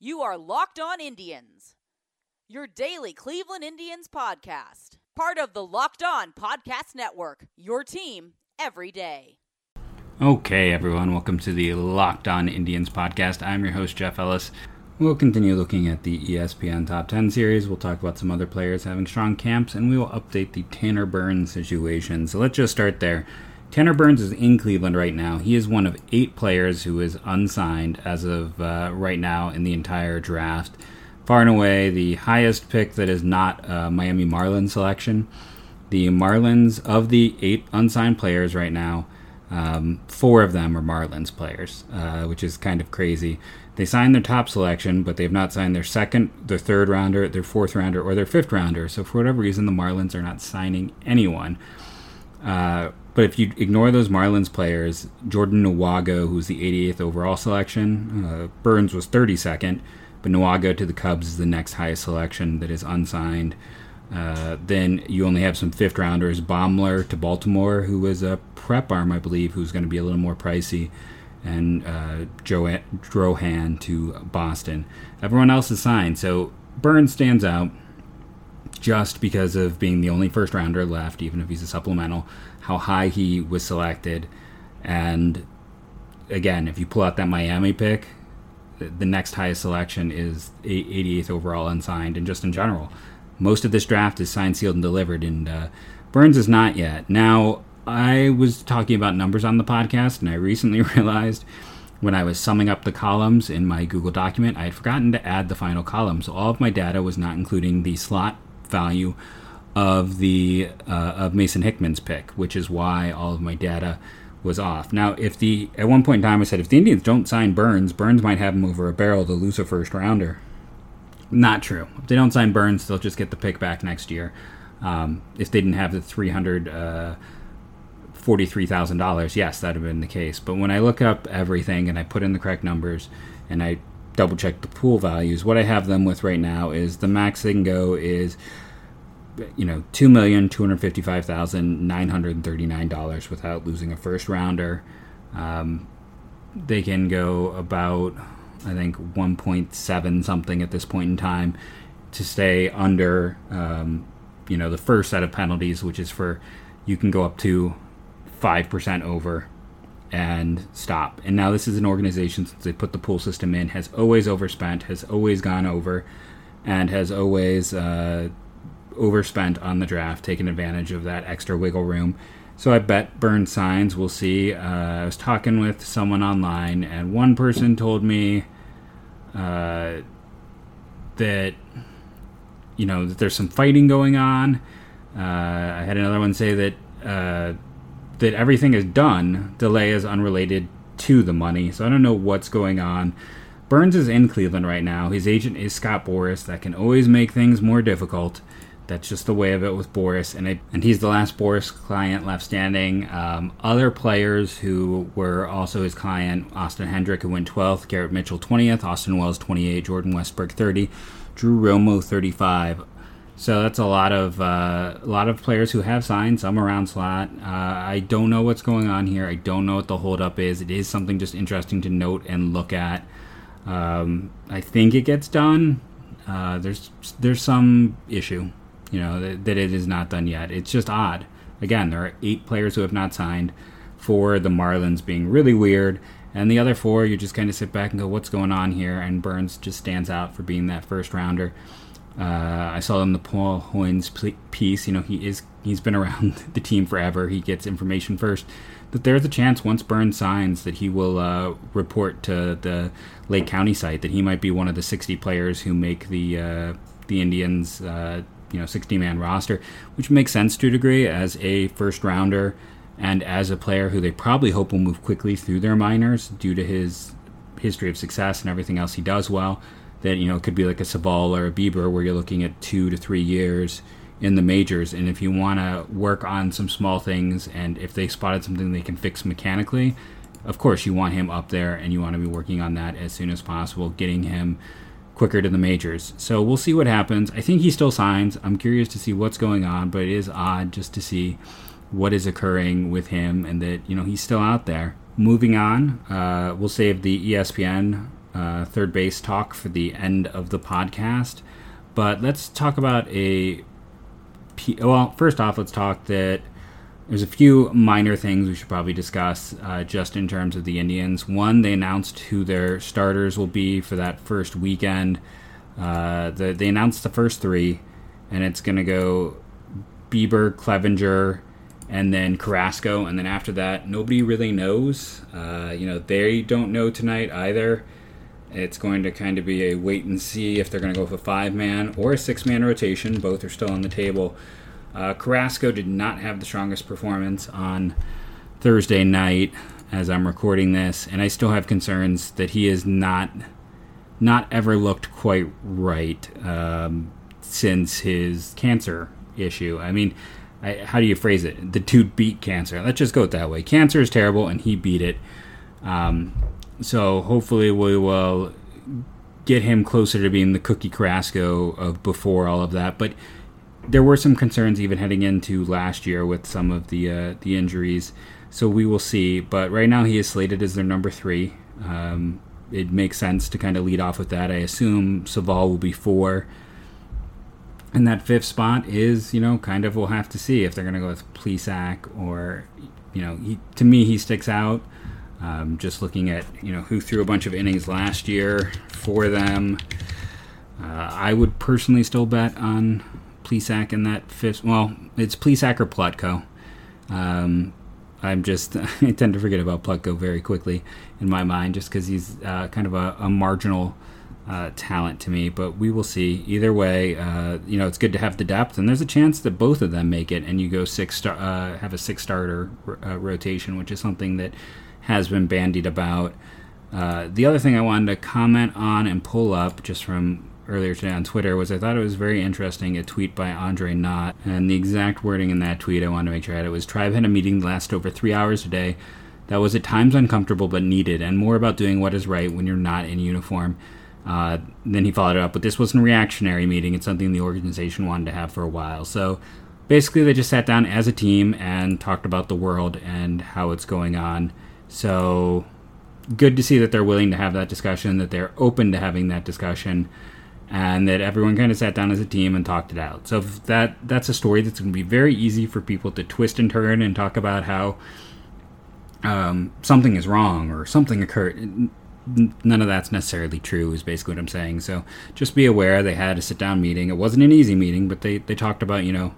You are Locked On Indians, your daily Cleveland Indians podcast. Part of the Locked On Podcast Network, your team every day. Okay, everyone, welcome to the Locked On Indians podcast. I'm your host, Jeff Ellis. We'll continue looking at the ESPN Top 10 series. We'll talk about some other players having strong camps, and we will update the Tanner Burns situation. So let's just start there. Tanner Burns is in Cleveland right now. He is one of eight players who is unsigned as of uh, right now in the entire draft. Far and away, the highest pick that is not a Miami Marlins selection. The Marlins, of the eight unsigned players right now, um, four of them are Marlins players, uh, which is kind of crazy. They signed their top selection, but they've not signed their second, their third rounder, their fourth rounder, or their fifth rounder. So, for whatever reason, the Marlins are not signing anyone. Uh, but if you ignore those Marlins players, Jordan Nwogu, who's the 88th overall selection, uh, Burns was 32nd, but Nwogu to the Cubs is the next highest selection that is unsigned. Uh, then you only have some fifth rounders, Baumler to Baltimore, who was a prep arm, I believe, who's going to be a little more pricey, and uh, Joe Drohan to Boston. Everyone else is signed, so Burns stands out just because of being the only first rounder left, even if he's a supplemental how high he was selected. And again, if you pull out that Miami pick, the next highest selection is 88th overall unsigned. And just in general, most of this draft is signed, sealed, and delivered. And uh, Burns is not yet. Now, I was talking about numbers on the podcast, and I recently realized when I was summing up the columns in my Google document, I had forgotten to add the final column. So all of my data was not including the slot value of the uh, of Mason Hickman's pick, which is why all of my data was off. Now, if the at one point in time I said if the Indians don't sign Burns, Burns might have him over a barrel to lose a first rounder. Not true. If they don't sign Burns, they'll just get the pick back next year. Um, if they didn't have the three hundred uh, forty-three thousand dollars, yes, that'd have been the case. But when I look up everything and I put in the correct numbers and I double check the pool values, what I have them with right now is the max they can go is you know, two million two hundred fifty-five thousand nine hundred thirty-nine dollars without losing a first rounder. Um, they can go about, I think, one point seven something at this point in time to stay under, um, you know, the first set of penalties, which is for you can go up to five percent over and stop. And now this is an organization since they put the pool system in has always overspent, has always gone over, and has always. Uh, overspent on the draft, taking advantage of that extra wiggle room. So I bet burn signs. We'll see. Uh, I was talking with someone online, and one person told me uh, that you know that there's some fighting going on. Uh, I had another one say that uh, that everything is done. Delay is unrelated to the money, so I don't know what's going on. Burns is in Cleveland right now. His agent is Scott Boras. That can always make things more difficult. That's just the way of it with Boras, and it, and he's the last Boras client left standing. Um, other players who were also his client: Austin Hendrick, who went 12th, Garrett Mitchell 20th, Austin Wells 28, Jordan Westburg 30, Drew Romo 35. So that's a lot of uh, a lot of players who have signed, some around slot. Uh, I don't know what's going on here. I don't know what the holdup is. It is something just interesting to note and look at. Um, I think it gets done. Uh, there's there's some issue you know, that, that it is not done yet. It's just odd. Again, there are eight players who have not signed, for the Marlins being really weird, and the other four, you just kind of sit back and go, what's going on here? And Burns just stands out for being that first rounder. Uh, I saw in the Paul Hoynes piece, you know, he is he's been around the team forever. He gets information first. That there's a chance once Burns signs that he will uh, report to the Lake County site that he might be one of the 60 players who make the uh, the Indians uh, you know 60 man roster, which makes sense to a degree as a first rounder and as a player who they probably hope will move quickly through their minors due to his history of success and everything else he does well. That you know could be like a Civale or a Bieber where you're looking at two to three years in the majors, and if you want to work on some small things and if they spotted something they can fix mechanically, of course you want him up there and you want to be working on that as soon as possible, getting him quicker to the majors. So we'll see what happens. I think he still signs. I'm curious to see what's going on, but it is odd just to see what is occurring with him and that you know he's still out there. Moving on, uh, we'll save the ESPN uh, third base talk for the end of the podcast. But let's talk about a. Well, first off, let's talk that there's a few minor things we should probably discuss uh, just in terms of the Indians. One, they announced who their starters will be for that first weekend. Uh, the, they announced the first three, and it's going to go Bieber, Clevinger, and then Carrasco. And then after that, nobody really knows. Uh, you know, they don't know tonight either. It's going to kind of be a wait and see if they're going to go with a five man or a six man rotation. Both are still on the table. Uh, Carrasco did not have the strongest performance on Thursday night as I'm recording this, and I still have concerns that he is not not ever looked quite right um, since his cancer issue. I mean, I, how do you phrase it? The dude beat cancer. Let's just go it that way. Cancer is terrible, and he beat it. Um, so hopefully we will get him closer to being the Cookie Carrasco of before all of that. But there were some concerns even heading into last year with some of the uh, the injuries. So we will see. But right now he is slated as their number three. Um, it makes sense to kind of lead off with that. I assume Civale will be four. And that fifth spot is, you know, kind of we'll have to see if they're going to go with Plesac or, you know, he, to me he sticks out. Um, just looking at, you know, who threw a bunch of innings last year for them. Uh, I would personally still bet on Plesac in that fifth. Well, it's Plesac or Plutko. Um, I'm just I tend to forget about Plutko very quickly in my mind, just because he's uh, kind of a, a marginal uh, talent to me. But we will see. Either way, uh, you know, it's good to have the depth, and there's a chance that both of them make it, and you go six star, uh, have a six starter uh, rotation, which is something that has been bandied about. Uh, the other thing I wanted to comment on and pull up just from earlier today on Twitter was I thought it was very interesting a tweet by Andre Knott. And the exact wording in that tweet, I wanted to make sure I had it was Tribe had a meeting that lasted over three hours a day that was at times uncomfortable but needed, and more about doing what is right when you're not in uniform. Uh, then he followed it up, but this wasn't a reactionary meeting. It's something the organization wanted to have for a while. So basically, they just sat down as a team and talked about the world and how it's going on. So good to see that they're willing to have that discussion, that they're open to having that discussion and that everyone kind of sat down as a team and talked it out. So that that's a story that's going to be very easy for people to twist and turn and talk about how um, something is wrong or something occurred. None of that's necessarily true, is basically what I'm saying. So just be aware they had a sit down meeting. It wasn't an easy meeting, but they, they talked about, you know,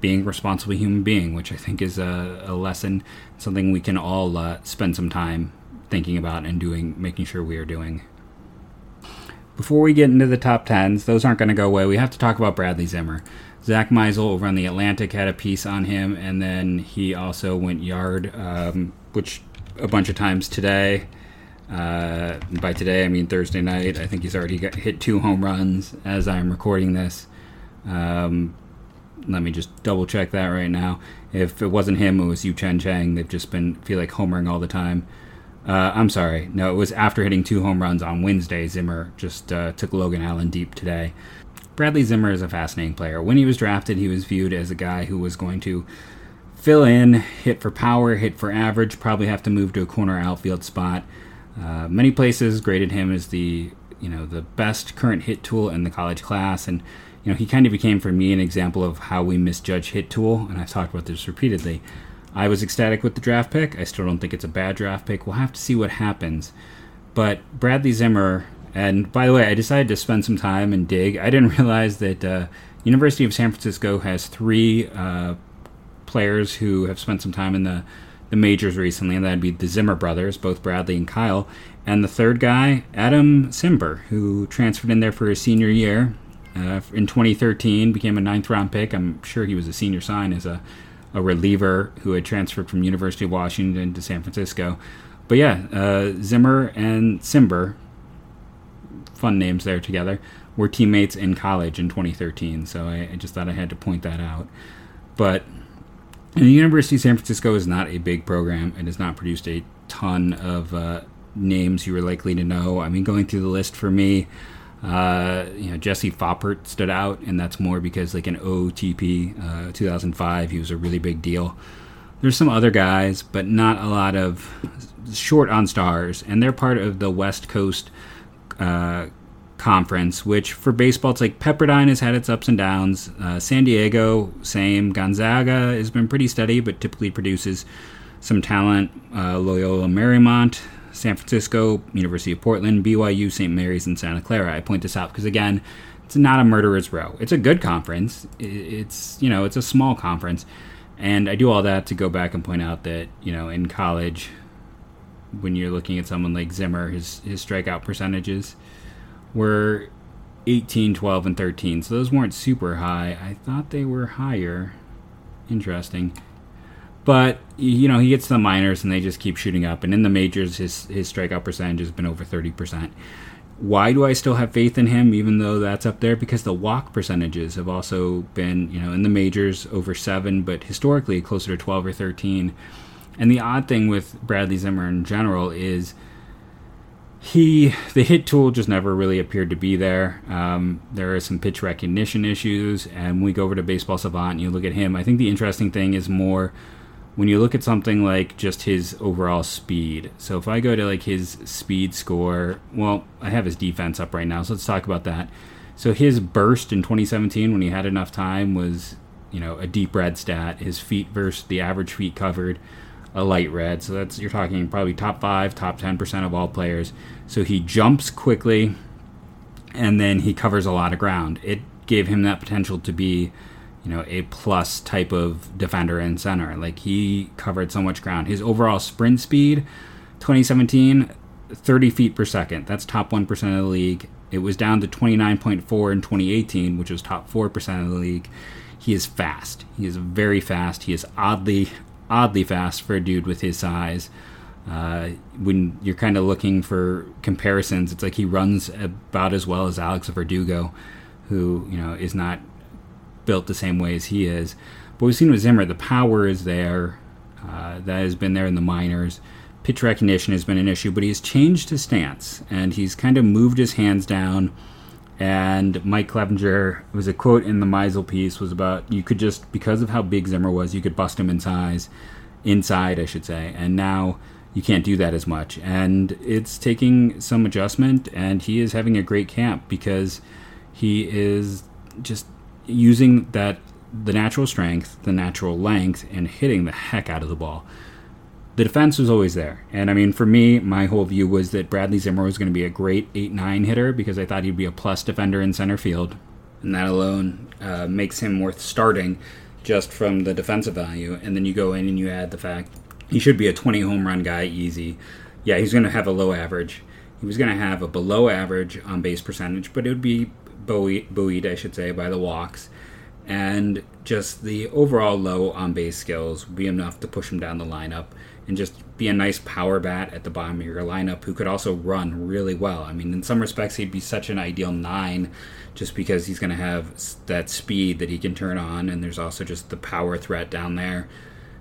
being a responsible human being, which I think is a, a lesson, something we can all uh, spend some time thinking about and doing, making sure we are doing before we get into the top tens, those aren't going to go away. We have to talk about Bradley Zimmer. Zach Meisel over on the Athletic had a piece on him, and then he also went yard, um, which a bunch of times today. Uh, by today, I mean Thursday night. I think he's already got, hit two home runs as I'm recording this. Um, let me just double check that right now. If it wasn't him, it was Yu-Cheng Chang. They've just been feel like homering all the time. Uh, I'm sorry. No, it was after hitting two home runs on Wednesday. Zimmer just uh, took Logan Allen deep today. Bradley Zimmer is a fascinating player. When he was drafted, he was viewed as a guy who was going to fill in, hit for power, hit for average, probably have to move to a corner outfield spot. Uh, many places graded him as the you know the best current hit tool in the college class, and you know he kind of became for me an example of how we misjudge hit tool. And I've talked about this repeatedly. I was ecstatic with the draft pick. I still don't think it's a bad draft pick. We'll have to see what happens. But Bradley Zimmer, and by the way, I decided to spend some time and dig. I didn't realize that uh, University of San Francisco has three uh, players who have spent some time in the the majors recently, and that'd be the Zimmer brothers, both Bradley and Kyle, and the third guy, Adam Cimber, who transferred in there for his senior year uh, in 2013, became a ninth round pick. I'm sure he was a senior sign as a a reliever who had transferred from University of Washington to San Francisco. But yeah, uh, Zimmer and Cimber, fun names there together, were teammates in college in 2013. So I, I just thought I had to point that out. But the University of San Francisco is not a big program. and has not produced a ton of uh, names you were likely to know. I mean, going through the list for me, uh, you know, Jesse Foppert stood out, and that's more because, like, an OTP uh, 2005, he was a really big deal. There's some other guys, but not a lot of short on stars, and they're part of the West Coast uh, conference, which for baseball, it's like Pepperdine has had its ups and downs. Uh, San Diego, same. Gonzaga has been pretty steady, but typically produces some talent. Uh, Loyola Marymount, San Francisco, University of Portland, BYU, St. Mary's, and Santa Clara. I point this out because, again, it's not a murderer's row. It's a good conference. It's, you know, it's a small conference. And I do all that to go back and point out that, you know, in college, when you're looking at someone like Zimmer, his, his strikeout percentages – were 18, 12, and 13. So those weren't super high. I thought they were higher. Interesting. But you know, he gets to the minors and they just keep shooting up. And in the majors, his his strikeout percentage has been over 30%. Why do I still have faith in him, even though that's up there? Because the walk percentages have also been, you know, in the majors over seven, but historically closer to 12 or 13. And the odd thing with Bradley Zimmer in general is he the hit tool just never really appeared to be there. Um, there are some pitch recognition issues, and when we go over to Baseball Savant and you look at him, I think the interesting thing is more when you look at something like just his overall speed. So if I go to like his speed score, well, I have his defense up right now, so let's talk about that. So his burst in 2017 when he had enough time was, you know, a deep red stat. His feet versus the average feet covered a light red. So that's you're talking probably top five, top ten percent of all players. So he jumps quickly, and then he covers a lot of ground. It gave him that potential to be, you know, a plus type of defender and center. Like he covered so much ground. His overall sprint speed, 2017, 30 feet per second. That's top one percent of the league. It was down to 29.4 in 2018, which was top 4% of the league. He is fast. He is very fast. He is oddly oddly fast for a dude with his size. Uh, when you're kind of looking for comparisons, it's like he runs about as well as Alex Verdugo, who you know is not built the same way as he is. But we've seen with Zimmer, the power is there. Uh, that has been there in the minors. Pitch recognition has been an issue, but he's changed his stance and he's kind of moved his hands down and Mike Clevinger was a quote in the Meisel piece was about you could just because of how big Zimmer was, you could bust him in size, inside I should say, and now you can't do that as much, and it's taking some adjustment, and he is having a great camp because he is just using that the natural strength, the natural length, and hitting the heck out of the ball the defense was always there. And I mean, for me, my whole view was that Bradley Zimmer was going to be a great 8 9 hitter because I thought he'd be a plus defender in center field. And that alone uh, makes him worth starting just from the defensive value. And then you go in and you add the fact he should be a 20 home run guy easy. Yeah, he's going to have a low average. He was going to have a below average on base percentage, but it would be buoyed, I should say, by the walks. And just the overall low on base skills would be enough to push him down the lineup and just be a nice power bat at the bottom of your lineup who could also run really well. I mean, in some respects, he'd be such an ideal nine just because he's going to have that speed that he can turn on, and there's also just the power threat down there.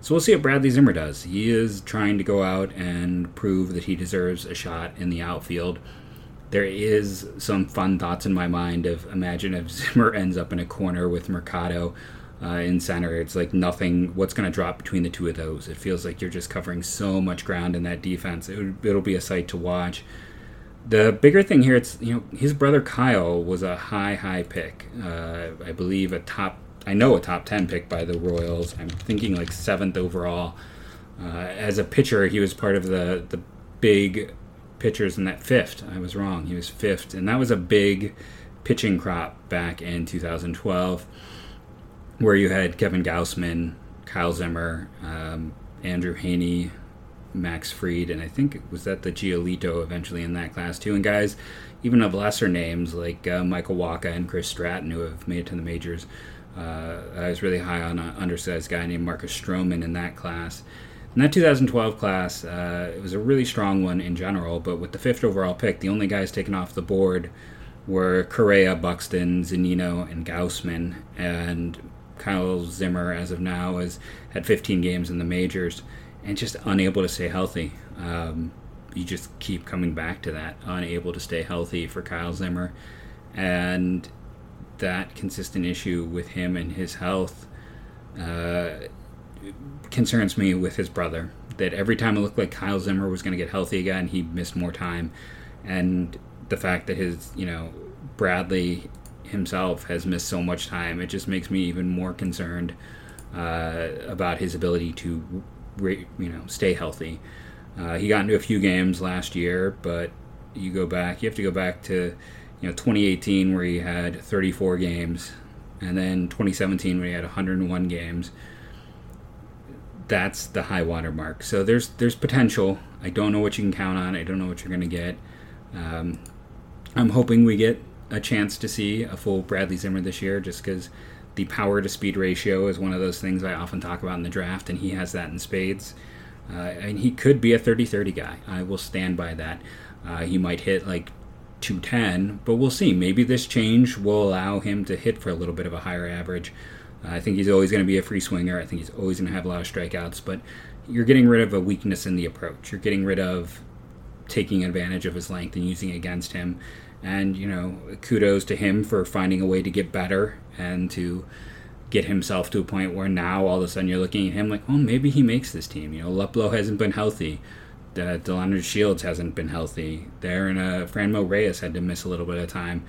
So we'll see what Bradley Zimmer does. He is trying to go out and prove that he deserves a shot in the outfield. There is some fun thoughts in my mind of imagine if Zimmer ends up in a corner with Mercado uh, in center. It's like nothing. What's going to drop between the two of those? It feels like you're just covering so much ground in that defense. It would, it'll be a sight to watch. The bigger thing here, it's you know his brother Kyle was a high high pick. Uh, I believe a top. I know a top ten pick by the Royals. I'm thinking like seventh overall. Uh, as a pitcher, he was part of the the big pitchers in that fifth. I was wrong. He was fifth, and that was a big pitching crop back in 2012 where you had Kevin Gausman, Kyle Zimmer, um, Andrew Heaney, Max Fried, and I think was that the Giolito eventually in that class too. And guys, even of lesser names like uh, Michael Wacha and Chris Stratton, who have made it to the majors. Uh, I was really high on an undersized guy named Marcus Stroman in that class. In that 2012 class, uh, it was a really strong one in general, but with the fifth overall pick, the only guys taken off the board were Correa, Buxton, Zunino, and Gausman. And Kyle Zimmer, as of now, has had 15 games in the majors and just unable to stay healthy. Um, you just keep coming back to that, unable to stay healthy for Kyle Zimmer. And that consistent issue with him and his health uh, concerns me with his brother. That every time it looked like Kyle Zimmer was going to get healthy again, he missed more time. And the fact that his, you know, Bradley himself has missed so much time, it just makes me even more concerned uh, about his ability to, you know, stay healthy. Uh, he got into a few games last year, but you go back, you have to go back to, you know, 2018 where he had 34 games, and then 2017 when he had 101 games. That's the high water mark. So there's there's potential. I don't know what you can count on. I don't know what you're going to get. Um, I'm hoping we get a chance to see a full Bradley Zimmer this year, just because the power to speed ratio is one of those things I often talk about in the draft, and he has that in spades. Uh, and he could be a 30 30 guy. I will stand by that. Uh, he might hit like 210, but we'll see. Maybe this change will allow him to hit for a little bit of a higher average. I think he's always going to be a free swinger. I think he's always going to have a lot of strikeouts, but you're getting rid of a weakness in the approach. You're getting rid of taking advantage of his length and using it against him. And, you know, kudos to him for finding a way to get better and to get himself to a point where now all of a sudden you're looking at him like, oh, maybe he makes this team. You know, Luplow hasn't been healthy. The Delino DeShields hasn't been healthy. There and uh, Franmil Reyes had to miss a little bit of time.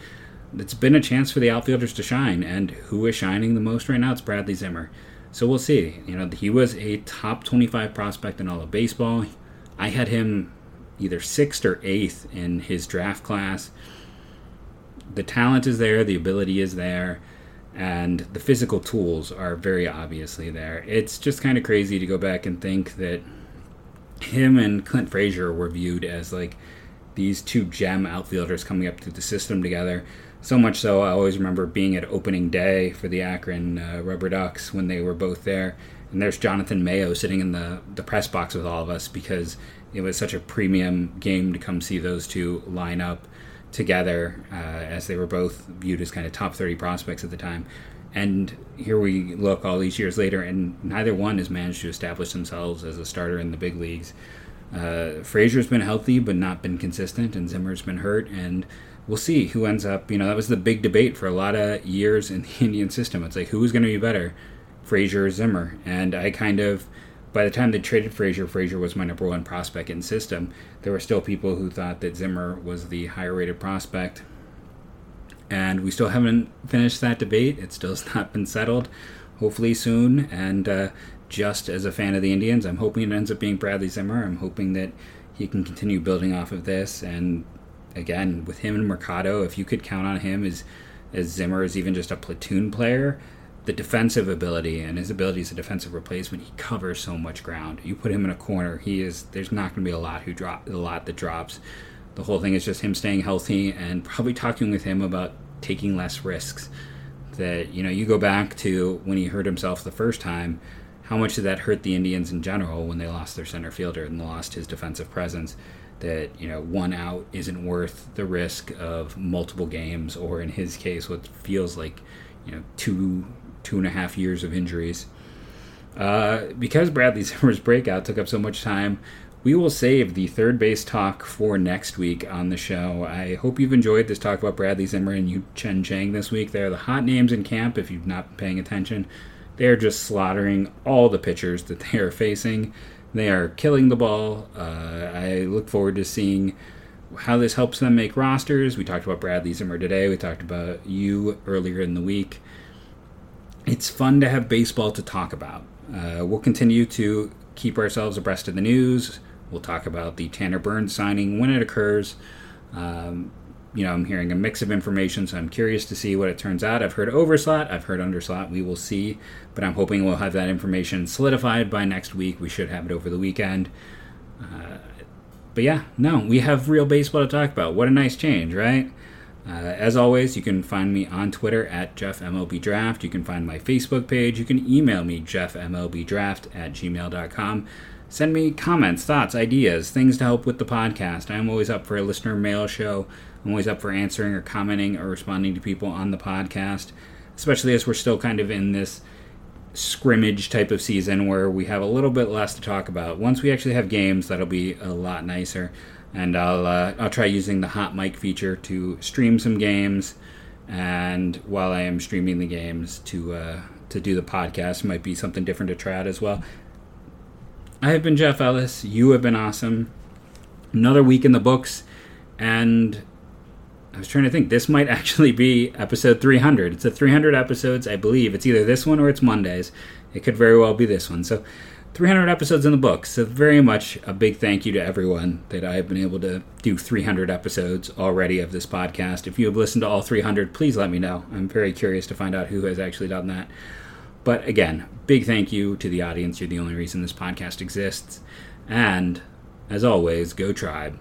It's been a chance for the outfielders to shine, and who is shining the most right now? It's Bradley Zimmer. So we'll see. You know, he was a top 25 prospect in all of baseball. I had him either sixth or eighth in his draft class. The talent is there, the ability is there, and the physical tools are very obviously there. It's just kind of crazy to go back and think that him and Clint Frazier were viewed as like these two gem outfielders coming up through the system together. So much so, I always remember being at opening day for the Akron uh, Rubber Ducks when they were both there. And there's Jonathan Mayo sitting in the, the press box with all of us because it was such a premium game to come see those two line up together uh, as they were both viewed as kind of top 30 prospects at the time. And here we look all these years later, and neither one has managed to establish themselves as a starter in the big leagues. Uh, Frazier's been healthy, but not been consistent, and Zimmer's been hurt, and we'll see who ends up. You know, that was the big debate for a lot of years in the Indian system. It's like who was going to be better, Frazier or Zimmer? And I kind of, by the time they traded Frazier, Frazier was my number one prospect in system. There were still people who thought that Zimmer was the higher rated prospect and we still haven't finished that debate. It still has not been settled. Hopefully soon. And uh, just as a fan of the Indians, I'm hoping it ends up being Bradley Zimmer. I'm hoping that he can continue building off of this. And again, with him and Mercado, if you could count on him as as Zimmer is even just a platoon player, the defensive ability and his ability as a defensive replacement, he covers so much ground. You put him in a corner, he is there's not going to be a lot who drop a lot that drops the whole thing is just him staying healthy and probably talking with him about taking less risks. That, you know, you go back to when he hurt himself the first time, how much did that hurt the Indians in general when they lost their center fielder and lost his defensive presence? That, you know, one out isn't worth the risk of multiple games, or in his case, what feels like, you know, two, two and a half years of injuries. Uh, because Bradley Zimmer's breakout took up so much time, we will save the third base talk for next week on the show. I hope you've enjoyed this talk about Bradley Zimmer and Yu Chen Chang this week. They're the hot names in camp if you've not been paying attention. They're just slaughtering all the pitchers that they are facing. They are killing the ball. Uh, I look forward to seeing how this helps them make rosters. We talked about Bradley Zimmer today. We talked about you earlier in the week. It's fun to have baseball to talk about. Uh, we'll continue to keep ourselves abreast of the news We'll talk about the Tanner Burns signing when it occurs. Um, you know, I'm hearing a mix of information, so I'm curious to see what it turns out. I've heard overslot, I've heard underslot. We will see, but I'm hoping we'll have that information solidified by next week. We should have it over the weekend. Uh, but yeah, no, we have real baseball to talk about. What a nice change, right? Uh, as always, you can find me on Twitter at JeffMLBDraft. You can find my Facebook page. You can email me, JeffMLBDraft at gmail.com. Send me comments, thoughts, ideas, things to help with the podcast. I'm always up for a listener mail show. I'm always up for answering or commenting or responding to people on the podcast, especially as we're still kind of in this scrimmage type of season where we have a little bit less to talk about. Once we actually have games, that'll be a lot nicer. And I'll uh, I'll try using the hot mic feature to stream some games, and while I am streaming the games to uh, to do the podcast might be something different to try out as well. I have been Jeff Ellis. You have been awesome. Another week in the books, and I was trying to think. This might actually be episode 300. It's a 300 episodes, I believe. It's either this one or it's Mondays. It could very well be this one. So 300 episodes in the books. So very much a big thank you to everyone that I have been able to do 300 episodes already of this podcast. If you have listened to all 300, please let me know. I'm very curious to find out who has actually done that. But again, big thank you to the audience. You're the only reason this podcast exists. And as always, go tribe.